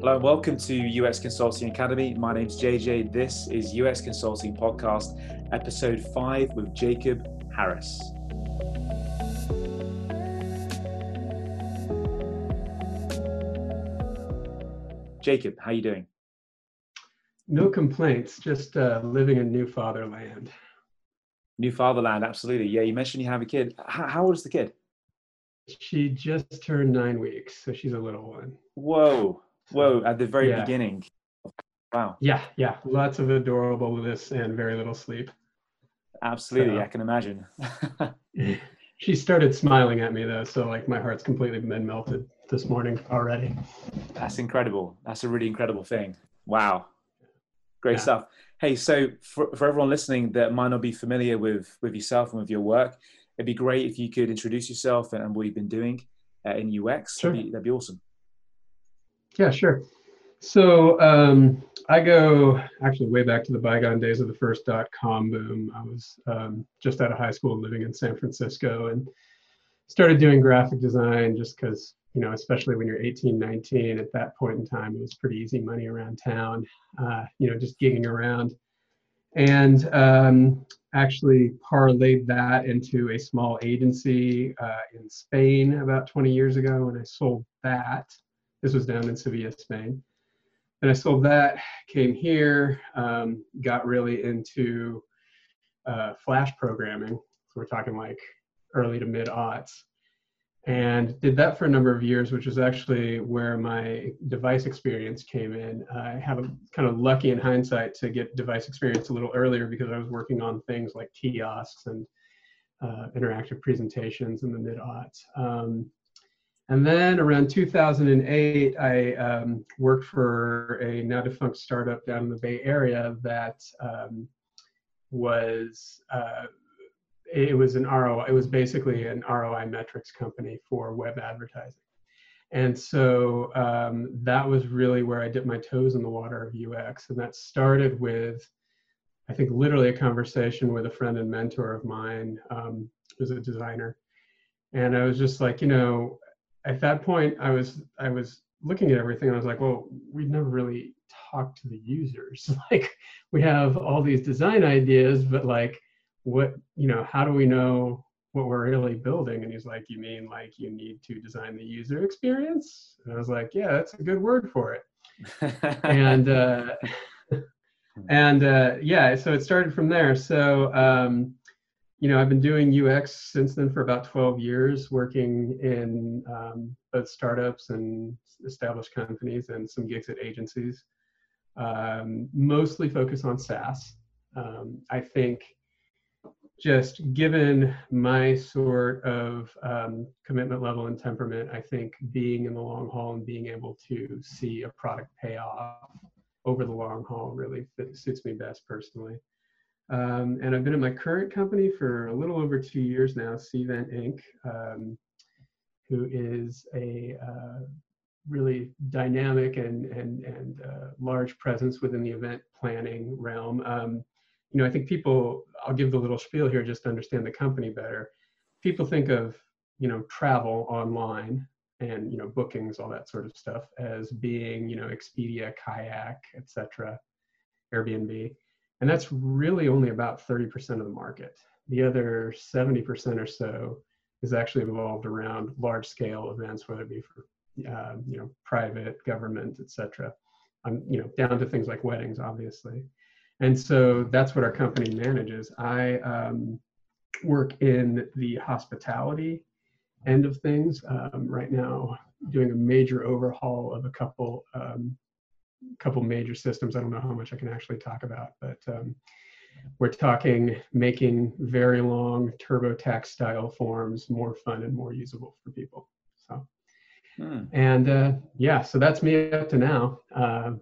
Hello and welcome to UX Consulting Academy. My name's JJ. This is UX Consulting Podcast, episode five with Jacob Harris. Jacob, how are you doing? No complaints, just uh, living in new fatherland. New fatherland, absolutely. Yeah, you mentioned you have a kid. How, how old is the kid? She just turned nine weeks, so she's a little one. Whoa, whoa! At the very Yeah. beginning. Wow, Yeah, yeah, lots of adorableness and very little sleep. absolutely. So- I can imagine. She started smiling at me though, so like my heart's completely been melted this morning already. That's incredible. That's a really incredible thing. Wow. Great Yeah. stuff. Hey, so for, for everyone listening that might not be familiar with, with yourself and with your work, it'd be great if you could introduce yourself and, and what you've been doing uh, in UX. Sure. That'd, be, that'd be awesome. Yeah, sure. So um, I go actually way back to the bygone days of the first dot com boom. I was um, just out of high school living in San Francisco and started doing graphic design just because, you know, especially when you're 18, 19, at that point in time, it was pretty easy money around town, uh, you know, just gigging around. And um, actually parlayed that into a small agency uh, in Spain about 20 years ago, and I sold that. This was down in Sevilla, Spain. And I sold that, came here, um, got really into uh, Flash programming. So we're talking like early to mid aughts. And did that for a number of years, which is actually where my device experience came in. I have a kind of lucky in hindsight to get device experience a little earlier because I was working on things like kiosks and uh, interactive presentations in the mid aughts. Um, and then around 2008, I um, worked for a now defunct startup down in the Bay Area that um, was uh, it was an ROI. It was basically an ROI metrics company for web advertising, and so um, that was really where I dipped my toes in the water of UX, and that started with. I think literally a conversation with a friend and mentor of mine, um, who's a designer, and I was just like, you know, at that point i was i was looking at everything and i was like well we've never really talked to the users. Like we have all these design ideas but like what you know how do we know what we're really building? And he's like you mean like you need to design the user experience? And i was like yeah that's a good word for it. And uh, and uh, yeah, so it started from there. So um, you know, I've been doing UX since then for about 12 years, working in um, both startups and established companies, and some gigs at agencies. Um, mostly focus on SaaS. Um, I think just given my sort of um, commitment level and temperament, I think being in the long haul and being able to see a product pay off over the long haul really fit, suits me best personally. Um, and I've been at my current company for a little over two years now, Cvent Inc., um, who is a uh, really dynamic and and and uh, large presence within the event planning realm. Um, you know, I think people. I'll give the little spiel here just to understand the company better. People think of you know travel online and you know bookings all that sort of stuff as being you know expedia kayak etc airbnb and that's really only about 30% of the market. The other 70% or so is actually involved around large scale events whether it be for uh, you know private government etc um, you know down to things like weddings obviously. And so that's what our company manages. I um, work in the hospitality end of things. Um, right now, doing a major overhaul of a couple um, couple major systems. I don't know how much I can actually talk about, but um, we're talking making very long TurboTax style forms more fun and more usable for people. So, Hmm. and uh, yeah, so that's me up to now. Uh,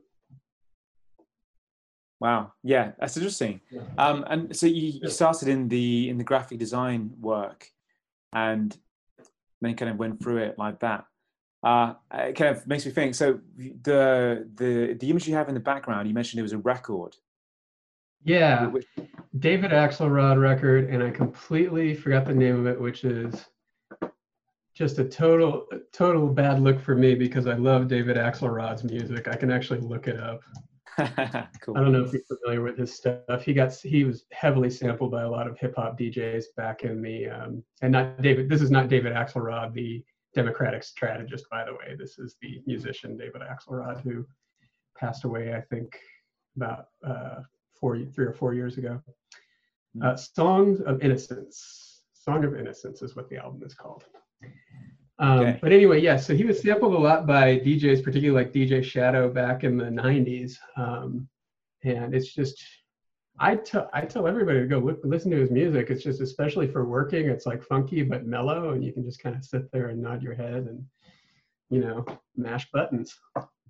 Wow. Yeah, that's interesting. Um, and so you, you started in the in the graphic design work, and then kind of went through it like that. Uh, it kind of makes me think. So the the the image you have in the background, you mentioned it was a record. yeah, Which- David Axelrod record, and I completely forgot the name of it, which is just a total total bad look for me because I love David Axelrod's music. I can actually look it up. cool. I don't know if you're familiar with his stuff. He got he was heavily sampled by a lot of hip hop DJs back in the um, and not David. This is not David Axelrod, the Democratic strategist, by the way. This is the musician David Axelrod who passed away, I think, about uh, four, three or four years ago. Hmm. Uh, Songs of Innocence. Song of Innocence is what the album is called. Um, okay. But anyway, yeah, so he was sampled a lot by DJs, particularly like DJ Shadow back in the 90s. Um, and it's just, I tell I tell everybody to go look, listen to his music. It's just especially for working, it's like funky but mellow, and you can just kind of sit there and nod your head and you know mash buttons.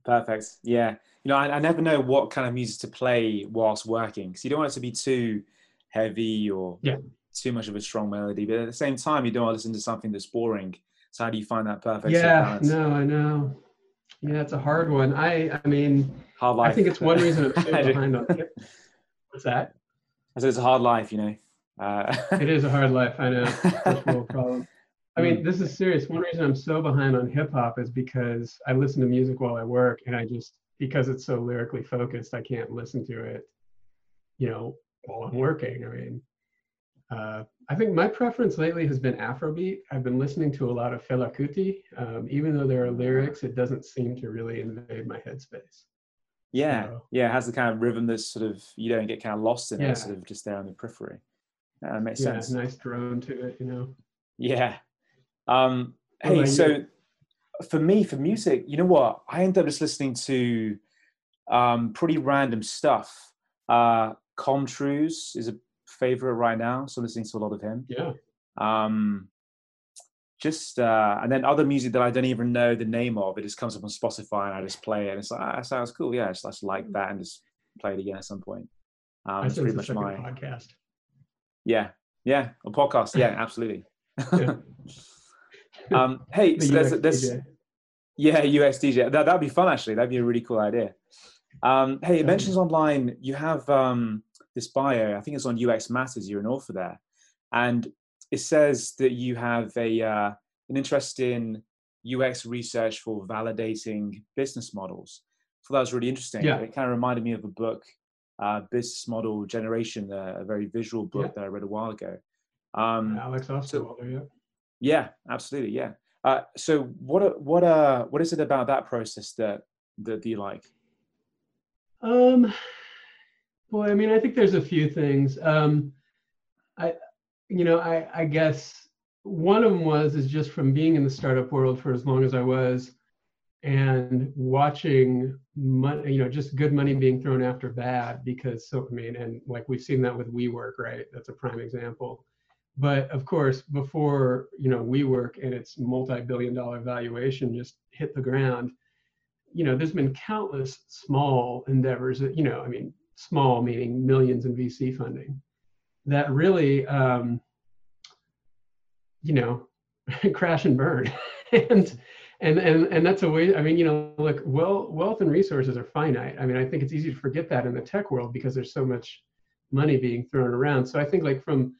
Perfect. Yeah. You know, I, I never know what kind of music to play whilst working because you don't want it to be too heavy or yeah. too much of a strong melody, but at the same time, you don't want to listen to something that's boring. So how do you find that perfect? Yeah. No, I know. Yeah, it's a hard one. I I mean, hard life. I think it's one reason I'm so behind on it. What's that? I said it's a hard life, you know. Uh, it is a hard life. I know. First world problem. I mean, this is serious. One reason I'm so behind on hip hop is because I listen to music while I work, and I just because it's so lyrically focused, I can't listen to it, you know, while I'm working. I mean, uh, I think my preference lately has been Afrobeat. I've been listening to a lot of Fela Kuti. Um, even though there are lyrics, it doesn't seem to really invade my headspace. Yeah, so, yeah, it has the kind of rhythm that's sort of you don't get kind of lost in yeah. it, sort of just there on the periphery. That makes yeah, sense. nice drone to it, you know. Yeah. Um, hey, so you? for me, for music, you know what? I end up just listening to um, pretty random stuff. Uh, Comtrues is a favorite right now, so listening to a lot of him. Yeah. Um, just uh, and then other music that I don't even know the name of. It just comes up on Spotify and I just play it. And it's like ah, that sounds cool. Yeah, I just, just like that and just play it again at some point. Um, it's pretty much my podcast. Yeah, yeah, a podcast. Yeah, absolutely. Yeah. um, hey, so there's, there's yeah, UX DJ. That that'd be fun actually. That'd be a really cool idea. Um, hey, it mentions online you have um, this bio. I think it's on UX Matters. You're an author there, and it says that you have a uh, an interest in UX research for validating business models. So that was really interesting. Yeah. It kind of reminded me of a book, uh, Business Model Generation, a, a very visual book yeah. that I read a while ago. Um, Alex Osterwalder, so, yeah. Yeah, absolutely, yeah. Uh, so what what uh what is it about that process that that you like? Um, boy, I mean, I think there's a few things. Um, I you know, I, I guess one of them was is just from being in the startup world for as long as I was and watching money, you know, just good money being thrown after bad because so I mean, and like we've seen that with WeWork, right? That's a prime example. But of course, before you know WeWork and its multi-billion dollar valuation just hit the ground, you know, there's been countless small endeavors that, you know, I mean, small meaning millions in VC funding that really, um, you know, crash and burn. and, and, and, and that's a way, I mean, you know, look, well, wealth and resources are finite. I mean, I think it's easy to forget that in the tech world because there's so much money being thrown around. So I think like from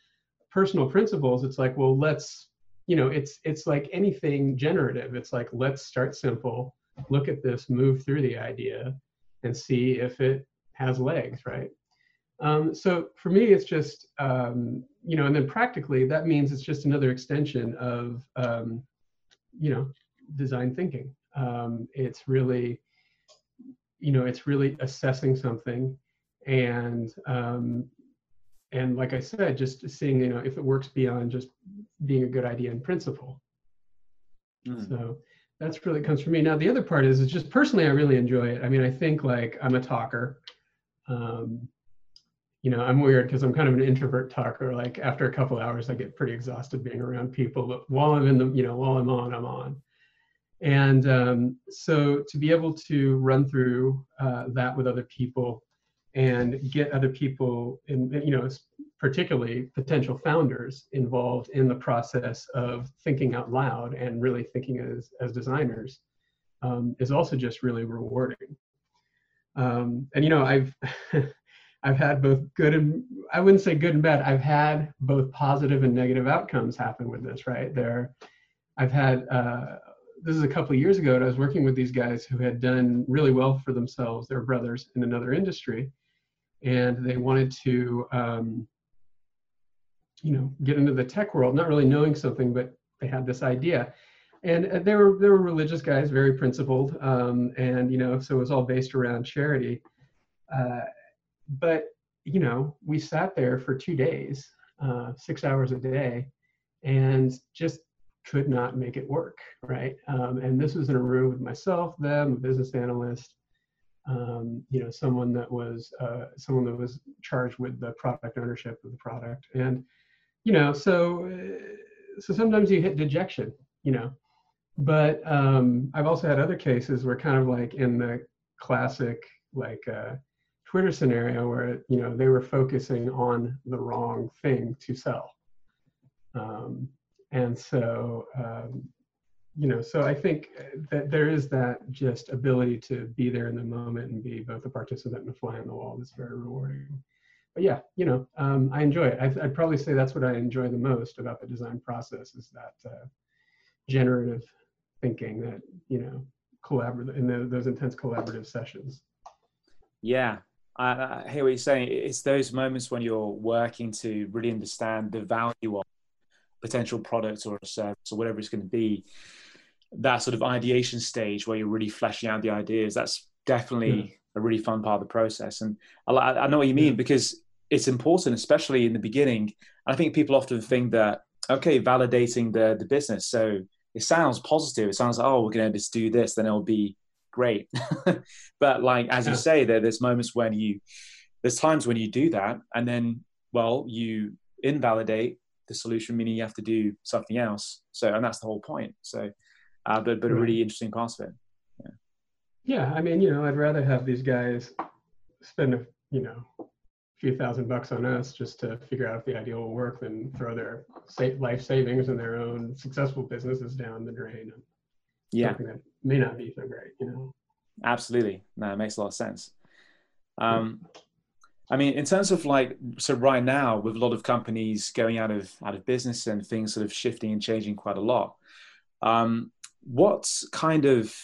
personal principles, it's like, well, let's, you know, it's, it's like anything generative. It's like, let's start simple, look at this, move through the idea and see if it has legs, right? Um, so for me, it's just, um, you know, and then practically that means it's just another extension of, um, you know, design thinking. Um, it's really, you know, it's really assessing something and, um, and like I said, just seeing, you know, if it works beyond just being a good idea in principle. Mm. So that's really comes from me. Now, the other part is, is just personally, I really enjoy it. I mean, I think like I'm a talker. Um, you know, I'm weird because I'm kind of an introvert talker. Like after a couple hours, I get pretty exhausted being around people. But while I'm in the, you know, while I'm on, I'm on. And um, so to be able to run through uh, that with other people and get other people, in, you know, particularly potential founders involved in the process of thinking out loud and really thinking as, as designers um, is also just really rewarding. Um, and you know, I've I've had both good and I wouldn't say good and bad. I've had both positive and negative outcomes happen with this, right? There, I've had uh, this is a couple of years ago, and I was working with these guys who had done really well for themselves. They're brothers in another industry, and they wanted to, um, you know, get into the tech world, not really knowing something, but they had this idea. And uh, they were they were religious guys, very principled, um, and you know, so it was all based around charity. Uh, but you know, we sat there for two days, uh, six hours a day, and just could not make it work, right? Um, and this was in a room with myself, them, a business analyst, um, you know, someone that was uh, someone that was charged with the product ownership of the product, and you know, so uh, so sometimes you hit dejection, you know. But um, I've also had other cases where kind of like in the classic like uh, Twitter scenario where you know they were focusing on the wrong thing to sell. Um, and so um, you know so i think that there is that just ability to be there in the moment and be both a participant and a fly on the wall that's very rewarding. But yeah you know um, i enjoy it. I'd, I'd, probably say that's what i enjoy the most about the design process is that uh, generative thinking that you know collaborative in the, those intense collaborative sessions. Yeah I, I hear what you're saying. It's those moments when you're working to really understand the value of potential product or a service or whatever it's going to be. That sort of ideation stage where you're really fleshing out the ideas that's definitely yeah. a really fun part of the process. And I, I know what you mean yeah. because it's important especially in the beginning. I think people often think that okay validating the the business. So it sounds positive. It sounds like oh we're going to just do this then it'll be great but like as yeah. you say there there's moments when you there's times when you do that and then well you invalidate the solution, meaning you have to do something else. So, and that's the whole point. So, uh, but but a really interesting part of it. Yeah. Yeah, I mean, you know, I'd rather have these guys spend a you know a few thousand bucks on us just to figure out if the idea will work than throw their life savings and their own successful businesses down the drain. Yeah, that may not be so great, you know. Absolutely, no, it makes a lot of sense. Um, I mean, in terms of like, so right now with a lot of companies going out of out of business and things sort of shifting and changing quite a lot, um, what kind of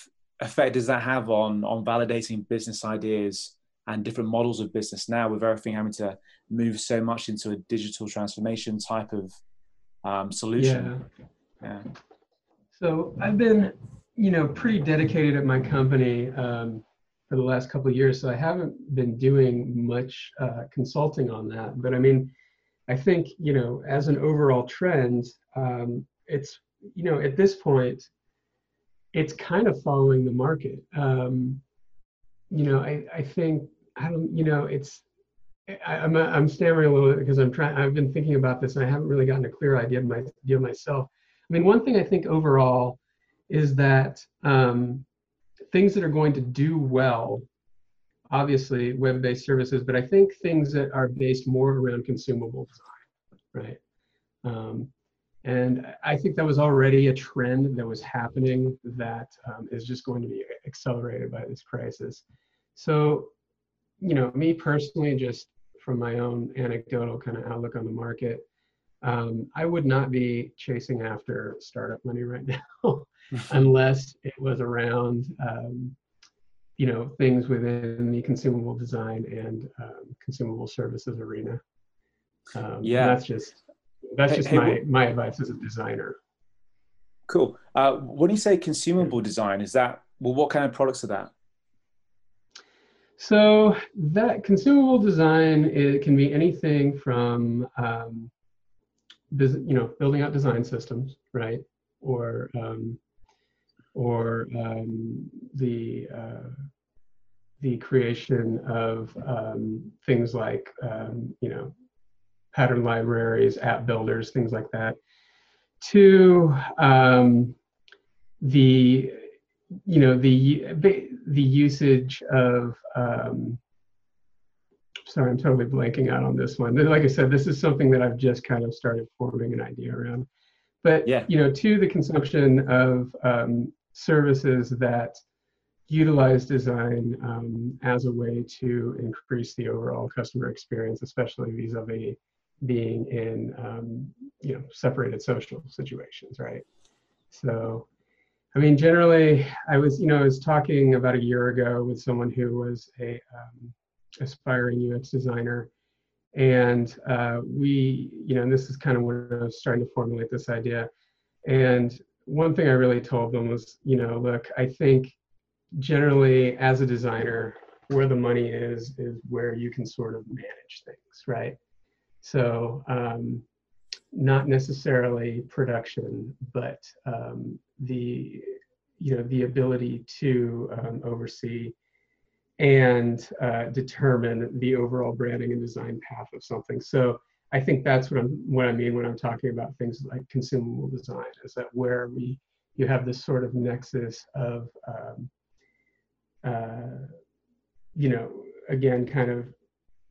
effect does that have on on validating business ideas and different models of business now with everything having to move so much into a digital transformation type of um, solution? Yeah. yeah. So I've been, you know, pretty dedicated at my company. Um, for the last couple of years, so I haven't been doing much uh, consulting on that. But I mean, I think you know, as an overall trend, um, it's you know, at this point, it's kind of following the market. Um, you know, I, I think I don't, you know, it's I, am I'm, I'm stammering a little bit because I'm trying. I've been thinking about this and I haven't really gotten a clear idea of my idea myself. I mean, one thing I think overall is that um, things that are going to do well, obviously web-based services, but I think things that are based more around consumable design, right? Um, and I think that was already a trend that was happening that um, is just going to be accelerated by this crisis. So, you know, me personally, just from my own anecdotal kind of outlook on the market, um, I would not be chasing after startup money right now. unless it was around um, you know things within the consumable design and um, consumable services arena. Um, yeah, that's just that's just hey, my my advice as a designer. Cool. Uh, when you say consumable design, is that well? What kind of products are that? So that consumable design it can be anything from um, you know building out design systems, right, or um, or um, the uh, the creation of um, things like um, you know pattern libraries, app builders, things like that, to um, the you know the the usage of um, sorry, I'm totally blanking out on this one. Like I said, this is something that I've just kind of started forming an idea around. But yeah. you know, to the consumption of um, services that utilize design um, as a way to increase the overall customer experience, especially vis-a-vis being in um, you know separated social situations, right? So, I mean, generally, I was, you know, I was talking about a year ago with someone who was a um, aspiring UX designer, and uh, we, you know, and this is kind of when I was starting to formulate this idea. And one thing I really told them was, you know, look, I think generally as a designer, where the money is is where you can sort of manage things, right? So um, not necessarily production, but um, the you know the ability to um, oversee and uh, determine the overall branding and design path of something. So I think that's what I'm what I mean when I'm talking about things like consumable design is that where we you have this sort of nexus of um, uh, you know again kind of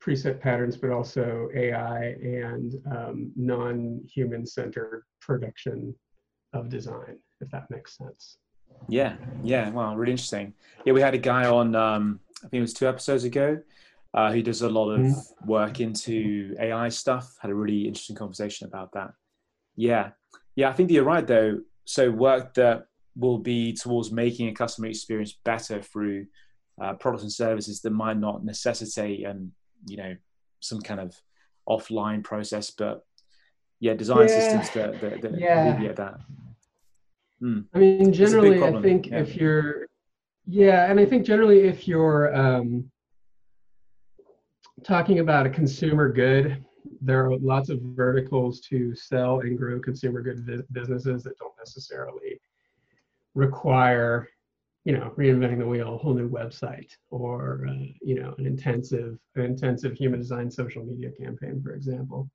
preset patterns but also AI and um, non-human centered production of design if that makes sense. Yeah, yeah, wow, really interesting. Yeah, we had a guy on um, I think it was two episodes ago uh, who does a lot of mm-hmm. work into AI stuff. Had a really interesting conversation about that. Yeah, yeah, I think you're right though. So work that will be towards making a customer experience better through uh, products and services that might not necessitate and you know some kind of offline process, but yeah, design yeah. systems that, that, that yeah. alleviate that. Mm. I mean, generally, I think yeah. if you're, yeah, and I think generally if you're um, talking about a consumer good, there are lots of verticals to sell and grow consumer good businesses that don't necessarily require, you know, reinventing the wheel, a whole new website, or uh, you know, an intensive, an intensive human design social media campaign, for example.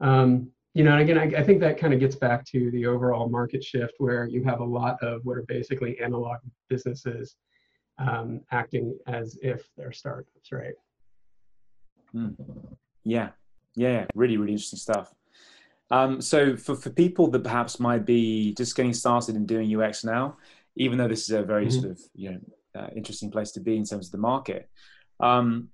Um, you know, and again, I, I think that kind of gets back to the overall market shift where you have a lot of what are basically analog businesses um, acting as if they're startups, right? Mm. Yeah, yeah, really, really interesting stuff. Um, so for, for people that perhaps might be just getting started in doing UX now, even though this is a very mm-hmm. sort of you know uh, interesting place to be in terms of the market. Um,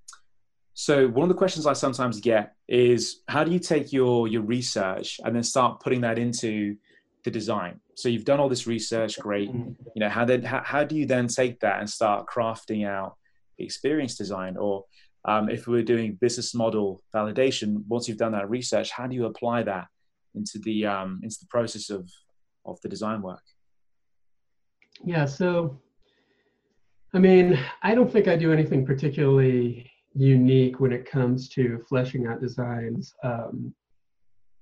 so one of the questions I sometimes get is how do you take your your research and then start putting that into the design? So you've done all this research, great. Mm-hmm. You know how then how, how do you then take that and start crafting out the experience design or um, if we are doing business model validation, once you've done that research, how do you apply that into the um, into the process of of the design work? Yeah, so I mean, I don't think I do anything particularly unique when it comes to fleshing out designs. Um,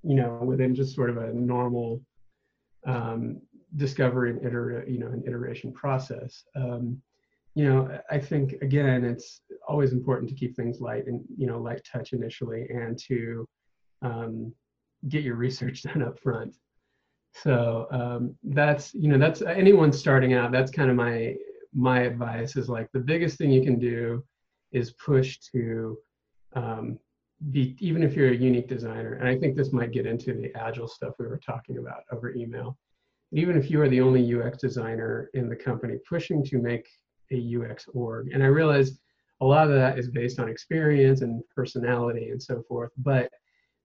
you know, within just sort of a normal um, discovery and iter- you know, an iteration process. Um, you know, I think again, it's always important to keep things light and you know, light touch initially, and to um, get your research done up front. So um, that's you know, that's anyone starting out. That's kind of my my advice is like the biggest thing you can do is push to um, be even if you're a unique designer. And I think this might get into the agile stuff we were talking about over email. Even if you are the only UX designer in the company, pushing to make a UX org. And I realize a lot of that is based on experience and personality and so forth, but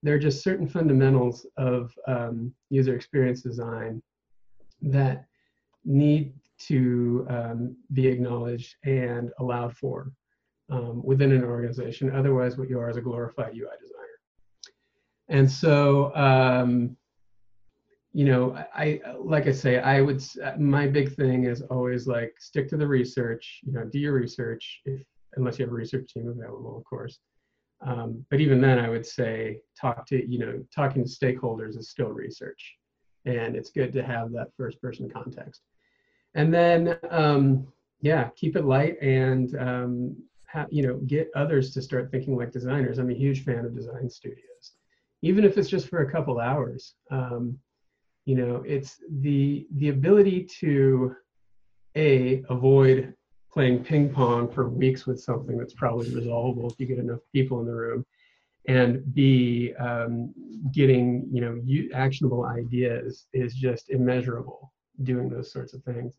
there are just certain fundamentals of um, user experience design that need to um, be acknowledged and allowed for um, within an organization. Otherwise, what you are is a glorified UI designer. And so, um, you know, I like I say, I would. My big thing is always like stick to the research. You know, do your research if unless you have a research team available, of course. Um, but even then, I would say talk to you know talking to stakeholders is still research, and it's good to have that first person context. And then um, yeah, keep it light and um, have, you know get others to start thinking like designers. I'm a huge fan of design studios, even if it's just for a couple hours. Um, you know it's the the ability to a avoid playing ping pong for weeks with something that's probably resolvable if you get enough people in the room and b um, getting you know you, actionable ideas is just immeasurable doing those sorts of things.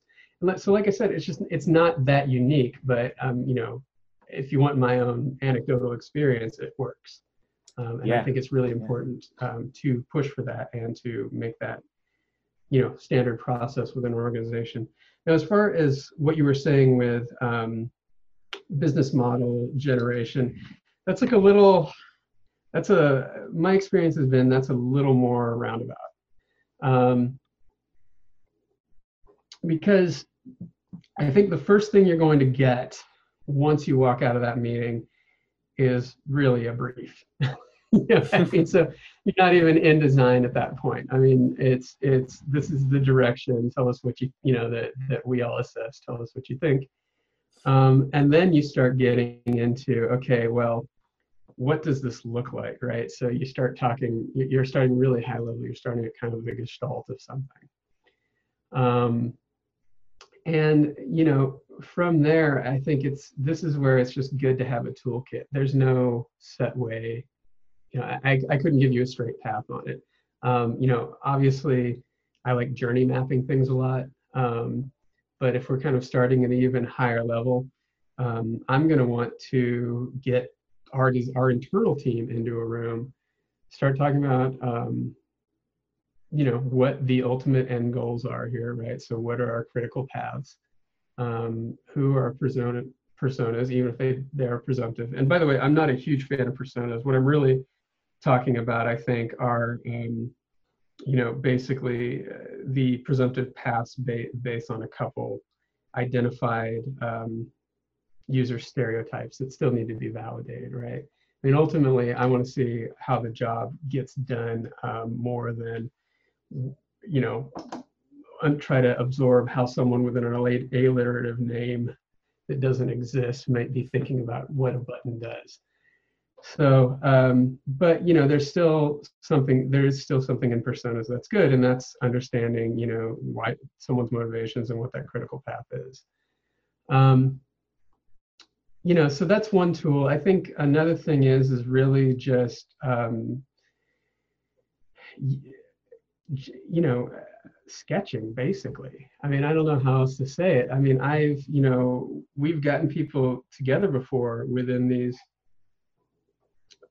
So like i said it's just it's not that unique but um, you know if you want my own anecdotal experience it works. Um, and yeah. i think it's really important um, to push for that and to make that you know standard process within an organization. Now, as far as what you were saying with um, business model generation, that's like a little. That's a my experience has been that's a little more roundabout, um, because I think the first thing you're going to get once you walk out of that meeting is really a brief. yeah, I mean, so you're not even in design at that point. I mean, it's it's this is the direction. Tell us what you you know that that we all assess. Tell us what you think, um, and then you start getting into okay, well, what does this look like, right? So you start talking. You're starting really high level. You're starting at kind of a gestalt of something. Um, and you know from there i think it's this is where it's just good to have a toolkit there's no set way you know i, I couldn't give you a straight path on it. Um, you know obviously i like journey mapping things a lot um, but if we're kind of starting at an even higher level um, i'm going to want to get our our internal team into a room start talking about um, you know what the ultimate end goals are here right? So what are our critical paths? Um, who are persona personas even if they they're presumptive? And by the way i'm not a huge fan of personas. What i'm really talking about i think are um, you know basically uh, the presumptive paths ba- based on a couple identified um, user stereotypes that still need to be validated right i mean ultimately i want to see how the job gets done um, more than you know, try to absorb how someone with an alliterative name that doesn't exist might be thinking about what a button does. So, um, but you know, there's still something. There is still something in personas that's good, and that's understanding, you know, why someone's motivations and what that critical path is. Um, you know, so that's one tool. I think another thing is is really just um, you know sketching basically i mean i don't know how else to say it i mean i've you know we've gotten people together before within these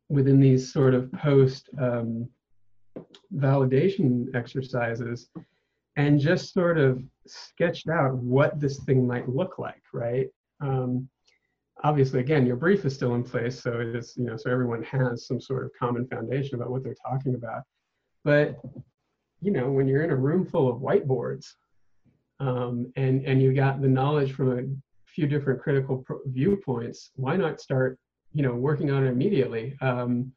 within these sort of post um, validation exercises and just sort of sketched out what this thing might look like right? Um, obviously again your brief is still in place so it's you know so everyone has some sort of common foundation about what they're talking about. But you know, when you're in a room full of whiteboards um, and, and you got the knowledge from a few different critical viewpoints, why not start, you know, working on it immediately? Um,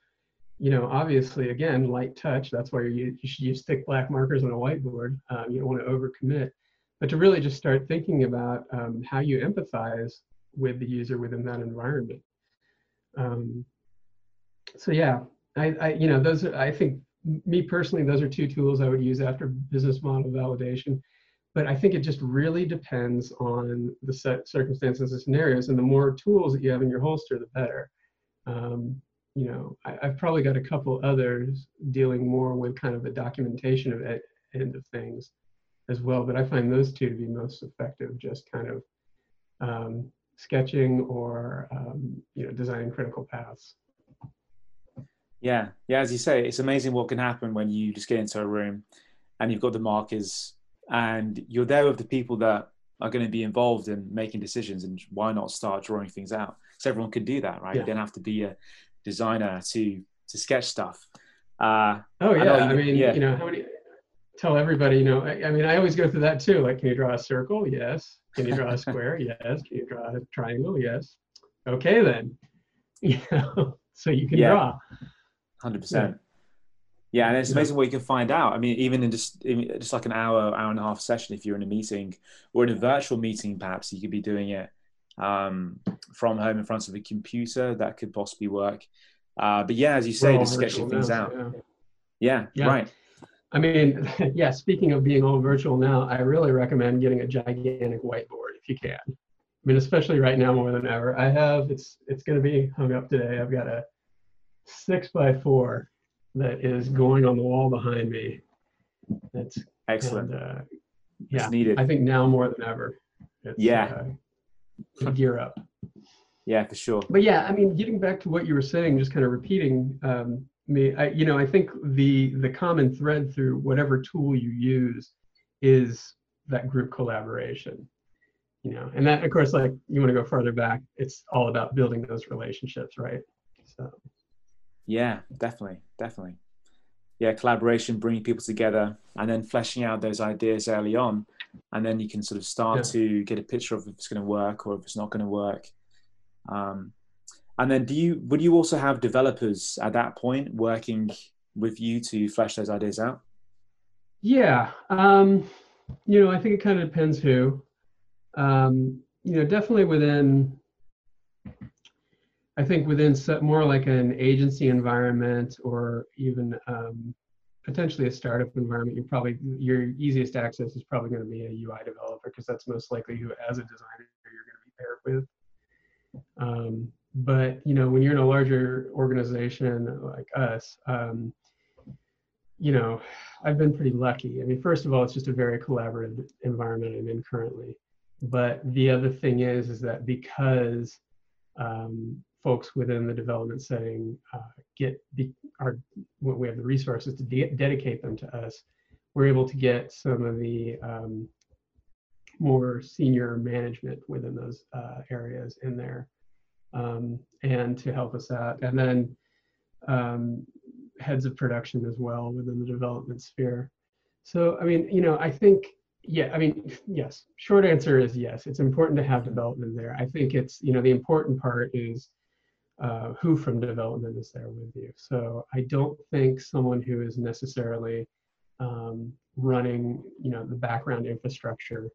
you know, obviously, again, light touch, that's why you, you should use thick black markers on a whiteboard. Um, you don't want to overcommit, but to really just start thinking about um, how you empathize with the user within that environment. Um, so yeah, I, I, you know, those are, I think me personally, those are two tools I would use after business model validation. But I think it just really depends on the set circumstances and scenarios. And the more tools that you have in your holster, the better. Um, you know, I, have probably got a couple others dealing more with kind of the documentation of it, end of things as well. But I find those two to be most effective, just kind of um, sketching or um, you know designing critical paths. Yeah, yeah. As you say, it's amazing what can happen when you just get into a room and you've got the markers and you're there with the people that are going to be involved in making decisions. And why not start drawing things out? Because everyone can do that, right? Yeah. You don't have to be a designer to to sketch stuff. Uh, oh yeah, I, I mean, yeah. you know, how many? Tell everybody, you know. I, I mean, I always go through that too. Like, can you draw a circle? Yes. Can you draw a square? yes. Can you draw a triangle? Yes. Okay then. You know, so you can yeah. draw hundred percent. Yeah, and it's amazing what you can find out. I mean, even in just in just like an hour, hour and a half session, if you're in a meeting or in a virtual meeting, perhaps you could be doing it um, from home in front of a computer. That could possibly work. Uh, but yeah, as you say, just sketching things out. Yeah. Yeah, yeah, right. I mean, yeah. Speaking of being all virtual now, I really recommend getting a gigantic whiteboard if you can. I mean, especially right now more than ever. I have it's it's going to be hung up today. I've got a six by four that is going on the wall behind me. That's excellent. And, uh, yeah, needed. I think now more than ever. yeah. Uh, gear up. Yeah, for sure. But yeah, I mean, getting back to what you were saying, just kind of repeating um, me, I, you know, I think the the common thread through whatever tool you use is that group collaboration you know and that of course like you want to go further back it's all about building those relationships right so yeah definitely definitely. Yeah collaboration bringing people together and then fleshing out those ideas early on. And then you can sort of start yeah. to get a picture of if it's going to work or if it's not going to work. Um, and then do you would you also have developers at that point working with you to flesh those ideas out? Yeah um, you know i think it kind of depends who. Um, you know definitely within I think within more like an agency environment or even um, potentially a startup environment, you're probably your easiest access is probably going to be a UI developer because that's most likely who, as a designer, you're going to be paired with. Um, but you know, when you're in a larger organization like us, um, you know, I've been pretty lucky. I mean, first of all, it's just a very collaborative environment I'm in currently. But the other thing is, is that because um, folks within the development setting uh, get be, are when we have the resources to de- dedicate them to us, we're able to get some of the um, more senior management within those uh, areas in there um, and to help us out. And then um, heads of production as well within the development sphere. So, I mean, you know, I think yeah, I mean, yes. Short answer is yes. It's important to have development there. I think it's, you know, the important part is uh, who from development is there with you. So I don't think someone who is necessarily um, running, you know, the background infrastructure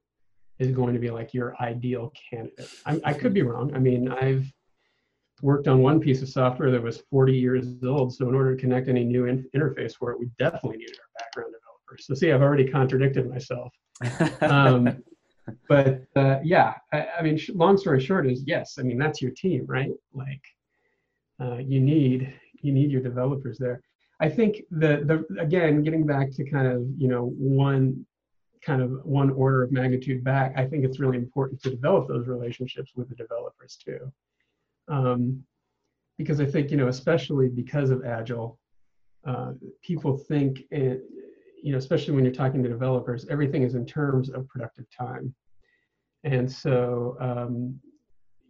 is going to be like your ideal candidate. I, I could be wrong. I mean, I've worked on one piece of software that was 40 years old. So in order to connect any new in- interface for it, we definitely needed our background developers. So see, I've already contradicted myself. Um, but uh, yeah, I, I mean, sh- long story short is yes. I mean, that's your team, right? Like, uh, you need you need your developers there. I think the the again getting back to kind of you know one kind of one order of magnitude back. I think it's really important to develop those relationships with the developers too, um, because I think you know especially because of agile, uh, people think it, you know especially when you're talking to developers, everything is in terms of productive time, and so um,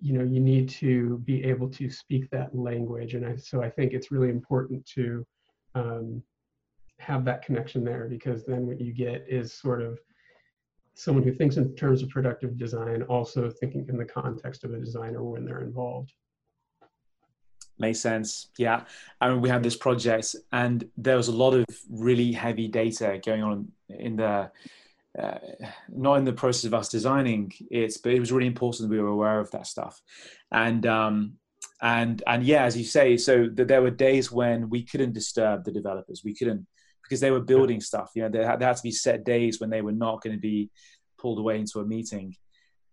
you know you need to be able to speak that language. And I, so i think it's really important to um, have that connection there because then what you get is sort of someone who thinks in terms of productive design also thinking in the context of a designer when they're involved. Makes sense. Yeah. I mean we had this project and there was a lot of really heavy data going on in the uh, not in the process of us designing it, but it was really important that we were aware of that stuff. And um, and and yeah, as you say, so that there were days when we couldn't disturb the developers. We couldn't because they were building stuff. You know, there had, there had to be set days when they were not going to be pulled away into a meeting.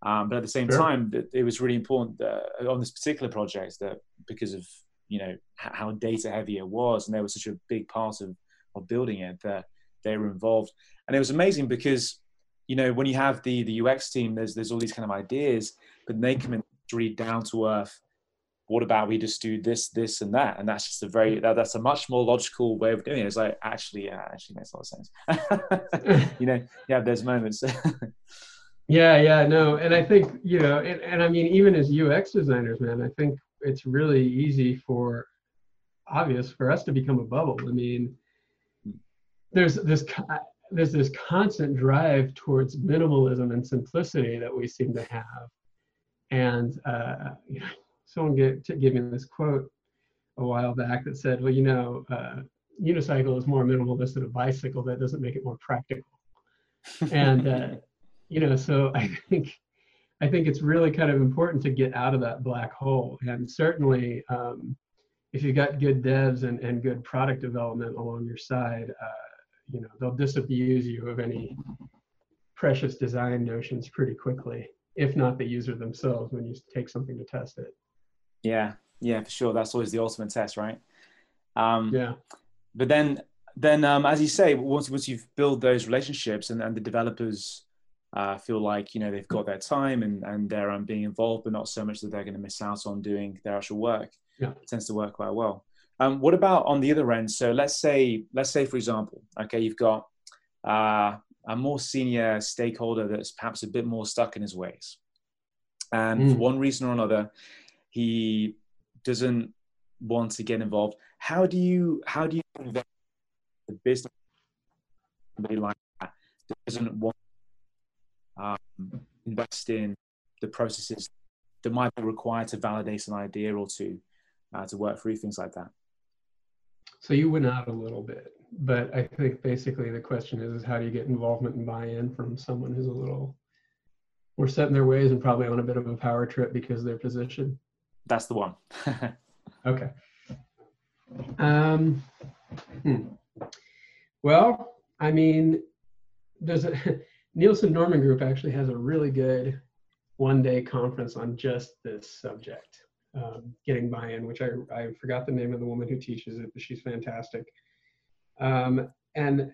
Um, but at the same sure. time, it was really important on this particular project that because of you know how data heavy it was, and they were such a big part of of building it that they were involved and it was amazing because you know when you have the the UX team, there's there's all these kind of ideas, but they come in really down to earth. What about we just do this, this, and that? And that's just a very that, that's a much more logical way of doing it. It's like actually, yeah, actually makes a lot of sense. you know, yeah, there's moments. yeah, yeah, no, and I think you know, and, and I mean, even as UX designers, man, I think it's really easy for obvious for us to become a bubble. I mean, hmm. there's this there's this constant drive towards minimalism and simplicity that we seem to have. And uh, you know, someone get, to give me this quote a while back that said, well, you know, uh, unicycle is more minimalist than a bicycle. That doesn't make it more practical. and uh, you know, so I think I think it's really kind of important to get out of that black hole. And certainly, um, if you've got good devs and, and good product development along your side, uh, you know they'll disabuse you of any precious design notions pretty quickly if not the user themselves when you take something to test it. Yeah. Yeah for sure. That's always the ultimate test right? Um, yeah. but then then um, as you say once once you've built those relationships and, and the developers uh, feel like you know they've got their time and and they're um, being involved but not so much that they're going to miss out on doing their actual work yeah. it tends to work quite well um, what about on the other end? So let's say, let's say for example, okay, you've got uh, a more senior stakeholder that's perhaps a bit more stuck in his ways. And Mm. for one reason or another, he doesn't want to get involved. How do you how do you invest the business somebody like that doesn't want um, invest in the processes that might be required to validate an idea or to uh, to work through things like that? So you went out a little bit, but I think basically the question is, is how do you get involvement and buy-in from someone who's a little more set in their ways and probably on a bit of a power trip because of their position? That's the one. Okay. Um, hmm. Well, I mean, there's a Nielsen Norman Group actually has a really good one-day conference on just this subject, um, getting buy-in, which I I forgot the name of the woman who teaches it, but she's fantastic. Um, and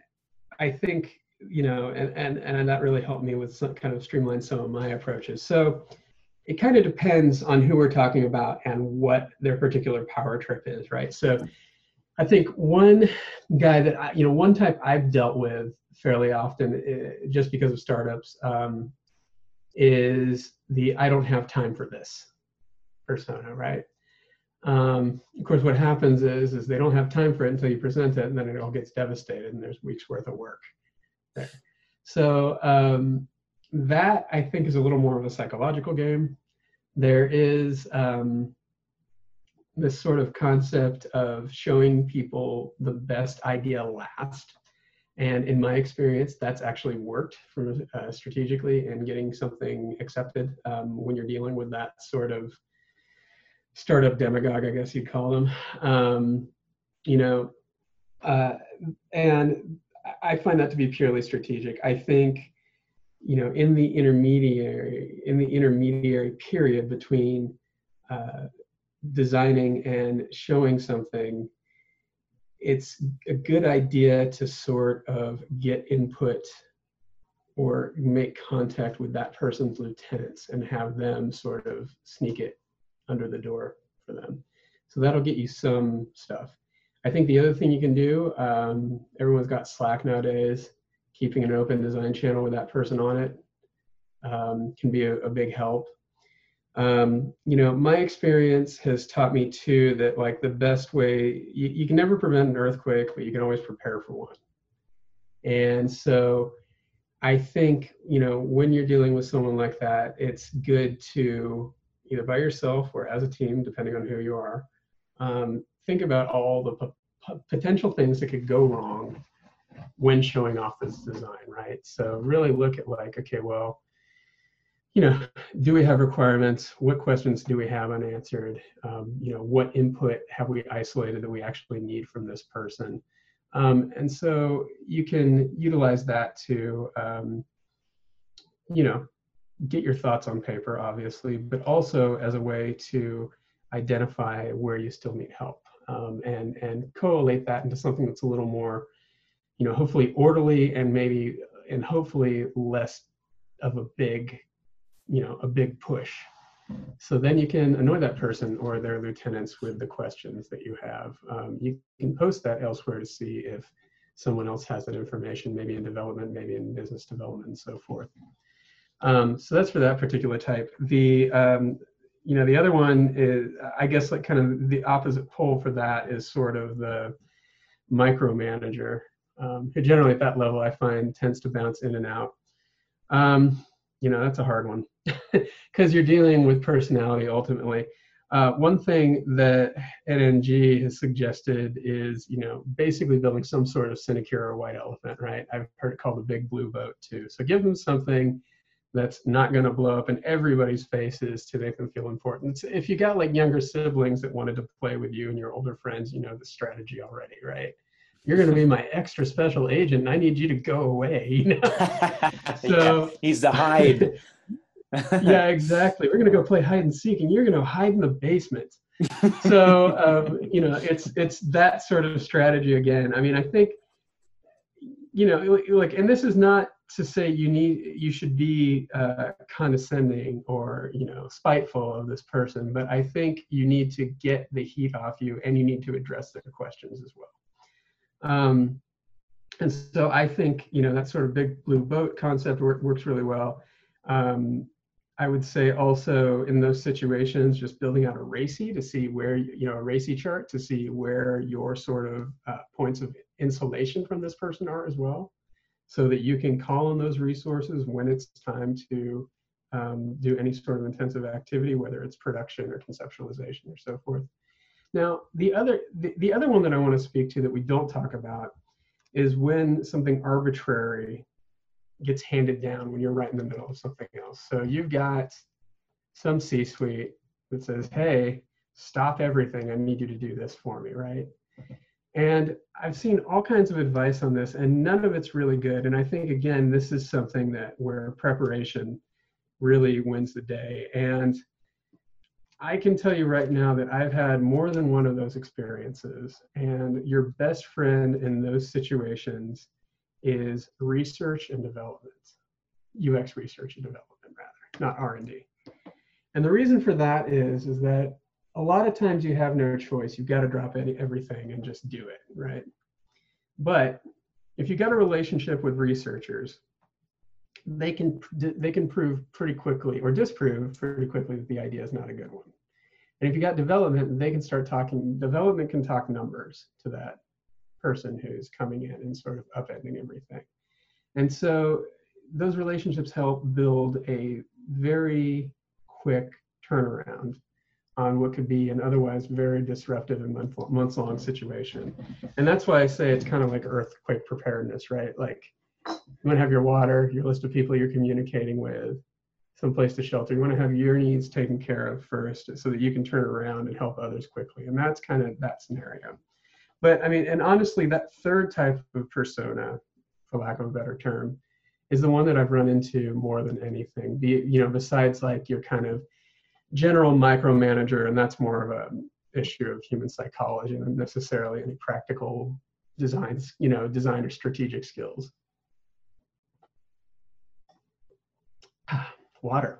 I think you know, and and and that really helped me with some kind of streamline some of my approaches. So it kind of depends on who we're talking about and what their particular power trip is, right? So I think one guy that I, you know, one type I've dealt with fairly often, uh, just because of startups, um, is the I don't have time for this persona, right? Um, of course, what happens is is they don't have time for it until you present it, and then it all gets devastated, and there's weeks worth of work there. So um, that I think is a little more of a psychological game. There is um, this sort of concept of showing people the best idea last. And in my experience, that's actually worked for uh, strategically and getting something accepted um, when you're dealing with that sort of startup demagogue, I guess you'd call them. Um, you know, uh, and I find that to be purely strategic. I think you know, in the intermediary, in the intermediary period between uh, designing and showing something, it's a good idea to sort of get input or make contact with that person's lieutenants and have them sort of sneak it under the door for them. So that'll get you some stuff. I think the other thing you can do, um, everyone's got Slack nowadays keeping an open design channel with that person on it um, can be a, a, big help. Um, you know, my experience has taught me too that like the best way, you, you, can never prevent an earthquake, but you can always prepare for one. And so I think, you know, when you're dealing with someone like that, it's good to either by yourself or as a team, depending on who you are, um, think about all the p- potential things that could go wrong when showing off this design, right? So really look at like, okay, well, you know, do we have requirements? What questions do we have unanswered? Um, you know, what input have we isolated that we actually need from this person? Um, and so you can utilize that to, um, you know, get your thoughts on paper, obviously, but also as a way to identify where you still need help um, and and collate that into something that's a little more you know, hopefully orderly and maybe and hopefully less of a big, you know, a big push. So then you can annoy that person or their lieutenants with the questions that you have. Um, you can post that elsewhere to see if someone else has that information, maybe in development, maybe in business development, and so forth. Um, so that's for that particular type. The um, you know the other one is I guess like kind of the opposite pole for that is sort of the micromanager um, generally at that level, I find tends to bounce in and out. Um, you know, that's a hard one because you're dealing with personality ultimately. Uh, one thing that NNG has suggested is, you know, basically building some sort of sinecure or white elephant, right? I've heard it called the big blue boat too. So give them something that's not going to blow up in everybody's faces to make them feel important. If you got like younger siblings that wanted to play with you and your older friends, you know the strategy already, right? you're going to be my extra special agent and I need you to go away. You know? so yeah, he's the hide. yeah, exactly. We're going to go play hide and seek and you're going to hide in the basement. so, um, you know, it's, it's that sort of strategy again. I mean, I think, you know, like, and this is not to say you need, you should be uh, condescending or, you know, spiteful of this person, but I think you need to get the heat off you and you need to address their questions as well. Um, and so I think you know that sort of big blue boat concept work, works really well. Um, I would say also in those situations, just building out a RACI to see where you know a RACI chart to see where your sort of uh, points of insulation from this person are as well, so that you can call on those resources when it's time to um, do any sort of intensive activity, whether it's production or conceptualization or so forth. Now, the other the, the other one that I want to speak to that we don't talk about is when something arbitrary gets handed down when you're right in the middle of something else. So you've got some C-suite that says, "Hey, stop everything. I need you to do this for me," right? And I've seen all kinds of advice on this, and none of it's really good. And I think again, this is something that where preparation really wins the day. And I can tell you right now that I've had more than one of those experiences. And your best friend in those situations is research and development, UX research and development rather, not R&D. And the reason for that is, is that a lot of times you have no choice. You've got to drop everything and just do it, right? But if you got a relationship with researchers, they can they can prove pretty quickly or disprove pretty quickly that the idea is not a good one. And if you got development, they can start talking. Development can talk numbers to that person who's coming in and sort of upending everything. And so those relationships help build a very quick turnaround on what could be an otherwise very disruptive and months long situation. And that's why I say it's kind of like earthquake preparedness, right? Like you want to have your water, your list of people you're communicating with, some place to shelter. You want to have your needs taken care of first so that you can turn around and help others quickly. And that's kind of that scenario. But I mean, and honestly, that third type of persona, for lack of a better term, is the one that I've run into more than anything. Be you know, besides like your kind of general micromanager, and that's more of a issue of human psychology than necessarily any practical designs, you know, design or strategic skills. water.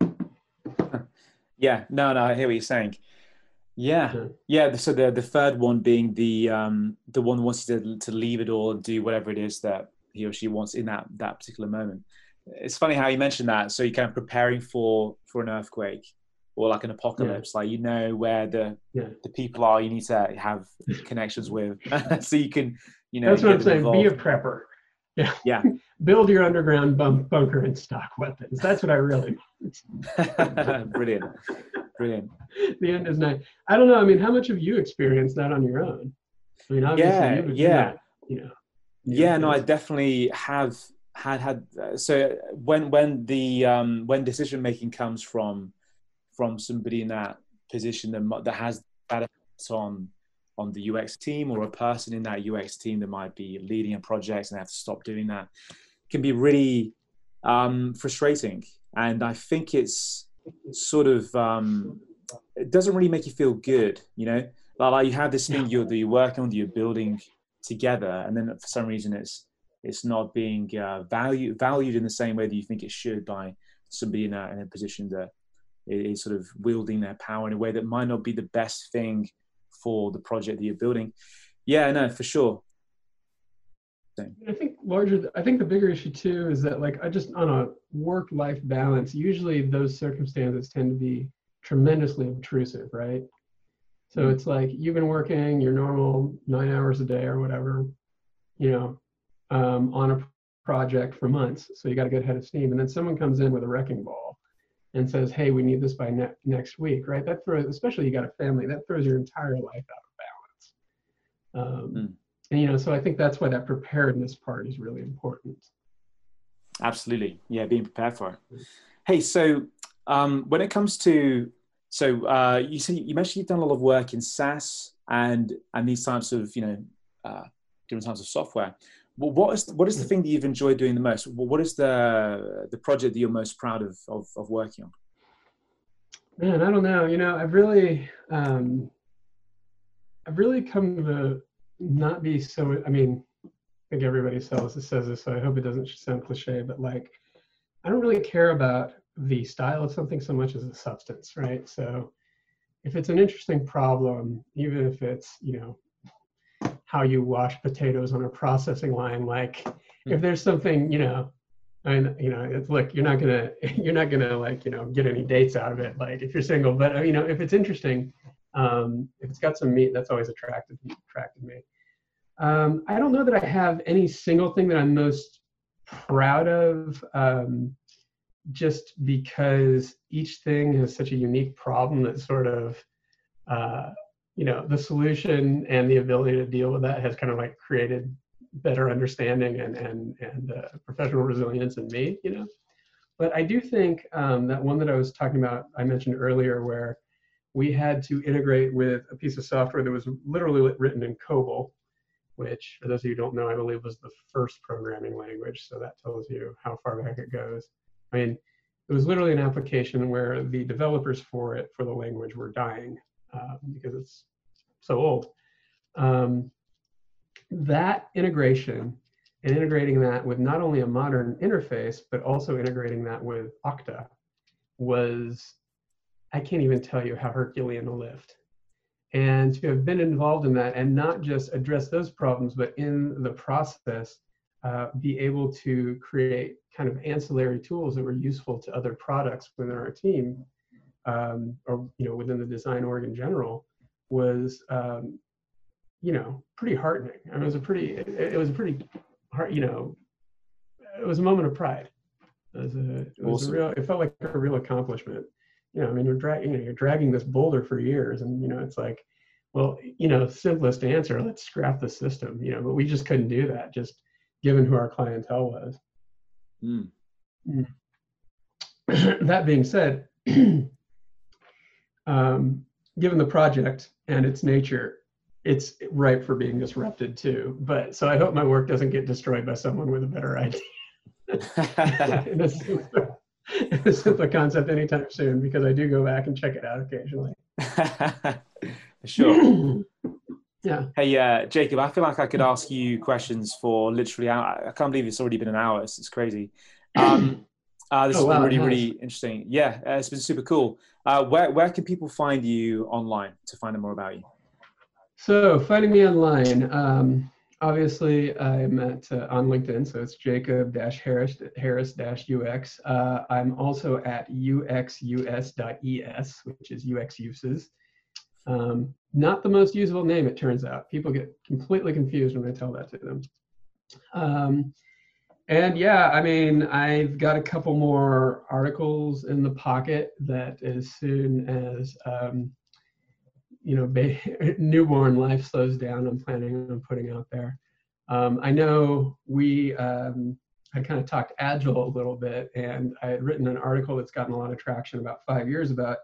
Yeah, no, no, I hear what you're saying. Yeah, yeah. So the the third one being the um the one who wants you to to leave it all and do whatever it is that he or she wants in that that particular moment. It's funny how you mentioned that. So you're kind of preparing for for an earthquake or like an apocalypse. Yeah. Like you know where the yeah. the people are. You need to have connections with, so you can you know. That's what I'm saying. Involved. Be a prepper. Yeah. Yeah. Build your underground bunk, bunker and stock weapons. That's what I really want. Brilliant. Brilliant. The end is nice. I don't know. I mean, how much have you experienced that on your own? I mean, obviously, yeah, yeah, you know. Yeah, no, I definitely have had had. Uh, so when when the um, when decision making comes from from somebody in that position that that has that on on the UX team or a person in that UX team that might be leading a project and they have to stop doing that can be really um, frustrating. And I think it's sort of um, it doesn't really make you feel good, you know. Like, you have this thing you're that you're working on, that you're building together, and then for some reason it's it's not being uh, valued valued in the same way that you think it should by somebody in a, in a position that is sort of wielding their power in a way that might not be the best thing for the project that you're building. Yeah, no, for sure. I think larger. I think the bigger issue too is that like I just on a work-life balance. Usually those circumstances tend to be tremendously obtrusive, right? So mm-hmm. it's like you've been working your normal nine hours a day or whatever, you know, um, on a project for months. So you got a good head of steam, and then someone comes in with a wrecking ball and says, "Hey, we need this by ne- next week," right? That throws, especially you got a family, that throws your entire life out of balance. Um, mm. And you know, so I think that's why that preparedness part is really important. Absolutely, yeah, being prepared for it. Hey, so um, when it comes to so uh, you see, you mentioned you've done a lot of work in SaaS and and these types of you know uh, different types of software. What is what is the thing that you've enjoyed doing the most? What is the the project that you're most proud of of, of working on? Man, I don't know. You know, I've really um, I've really come to not be so. I mean, I think everybody says says this, so I hope it doesn't sound cliche. But like, I don't really care about the style of something so much as the substance, right? So, if it's an interesting problem, even if it's you know how you wash potatoes on a processing line. Like Hmm. if there's something, you know, and you know, it's look, you're not gonna you're not gonna like, you know, get any dates out of it, like if you're single. But uh, you know, if it's interesting, um, if it's got some meat, that's always attracted attracted me. Um, I don't know that I have any single thing that I'm most proud of, um, just because each thing has such a unique problem that sort of, uh, you know, the solution and the ability to deal with that has kind of like created better understanding and and and uh, professional resilience in me, you know. But I do think um, that one that I was talking about, I mentioned earlier, where we had to integrate with a piece of software that was literally written in COBOL, which, for those of you who don't know, I believe was the first programming language. So that tells you how far back it goes. I mean, it was literally an application where the developers for it, for the language, were dying uh, because it's so old. Um, that integration and integrating that with not only a modern interface, but also integrating that with Okta was, I can't even tell you how Herculean a lift. And to have been involved in that and not just address those problems, but in the process, uh, be able to create kind of ancillary tools that were useful to other products within our team, um, or you know within the design org in general, was um, you know pretty heartening. I mean, it was a pretty it, it was a pretty hard you know it was a moment of pride. It was a it was Awesome. a real it felt like a real accomplishment. You know, I mean, you're dragging you know, you're dragging this boulder for years, and you know it's like, well, you know, simplest answer, let's scrap the system. You know, but we just couldn't do that, just given who our clientele was. Mm. that being said, um, given the project and its nature, it's ripe for being disrupted too. But so I hope my work doesn't get destroyed by someone with a better idea in, a simpler, in a simpler concept anytime soon, because I do go back and check it out occasionally. Sure. yeah. Hey, uh, Jacob, I feel like I could ask you questions for literally. I, I can't believe it's already been an hour. It's, it's crazy. Um, uh, this Oh, has wow, been really, has. really interesting. Yeah, uh, it's been super cool. Uh, where where can people find you online to find out more about you? So finding me online, um, obviously I'm at uh, on LinkedIn, so it's Jacob Harris Harris UX. Uh, I'm also at uxus.es, which is UX uses. Um, not the most usable name, it turns out. People get completely confused when I tell that to them. Um, and yeah, I mean, I've got a couple more articles in the pocket that as soon as um, you know, ba- newborn life slows down, I'm planning on putting out there. Um, I know we um, had kind of talked agile a little bit, and I had written an article that's gotten a lot of traction about five years about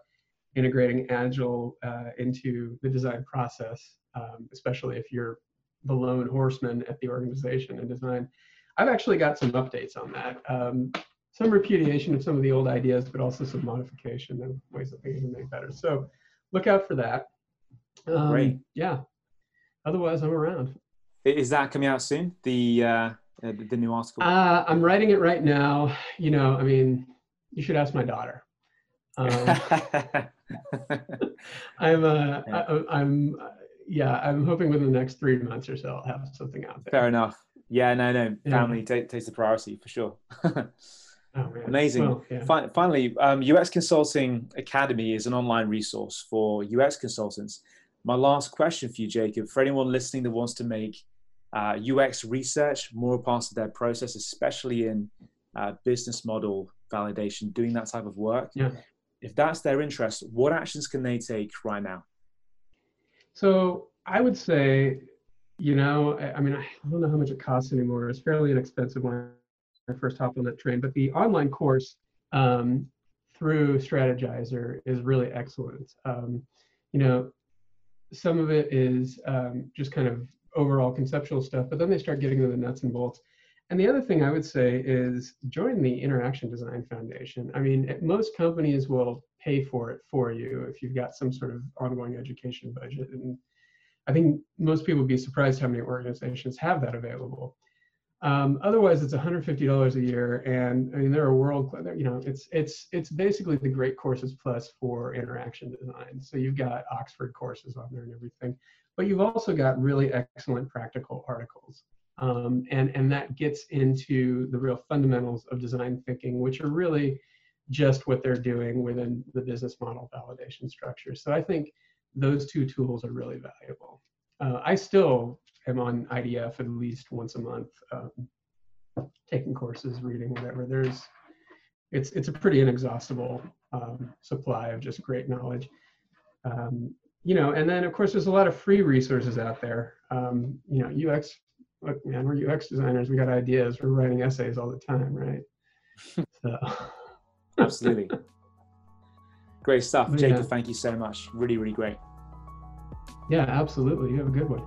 integrating agile uh, into the design process, um, especially if you're the lone horseman at the organization and design. I've actually got some updates on that. Um, some repudiation of some of the old ideas, but also some modification and ways that things can make better. So look out for that. Um, Great. Yeah. Otherwise, I'm around. Is that coming out soon? The uh, uh, the, new article. Uh, I'm writing it right now. You know, I mean, you should ask my daughter. Um, I'm, uh. I, I'm, uh, yeah, I'm hoping within the next three months or so, I'll have something out there. Fair enough. Yeah, no, no. Family ta- takes the priority for sure. Oh. Amazing. Well, yeah. Fin- Finally, um, UX Consulting Academy is an online resource for UX consultants. My last question for you, Jacob, for anyone listening that wants to make uh, UX research more a part of their process, especially in uh, business model validation, doing that type of work. Yeah. If that's their interest, what actions can they take right now? So I would say, you know, I, I mean, I don't know how much it costs anymore. It's fairly inexpensive when I first hopped on that train, but the online course um, through Strategyzer is really excellent. Um, you know, some of it is um, just kind of overall conceptual stuff, but then they start getting to the nuts and bolts. And the other thing I would say is join the Interaction Design Foundation. I mean, most companies will pay for it for you if you've got some sort of ongoing education budget. And I think most people would be surprised how many organizations have that available. Um, otherwise, it's $150 a year, and I mean there are a world, you know, it's it's it's basically the Great Courses Plus for interaction design. So you've got Oxford courses on there and everything, but you've also got really excellent practical articles, um, and and that gets into the real fundamentals of design thinking, which are really just what they're doing within the business model validation structure. So I think those two tools are really valuable. Uh, I still am on IDF at least once a month, um, taking courses, reading, whatever. There's, it's it's a pretty inexhaustible um, supply of just great knowledge. Um, you know, and then of course there's a lot of free resources out there. Um, you know, UX, look, man, we're UX designers. We got ideas. We're writing essays all the time, right? so. Absolutely. Great stuff. Jacob, yeah. thank you so much. Really, really great. Yeah, absolutely. You have a good one.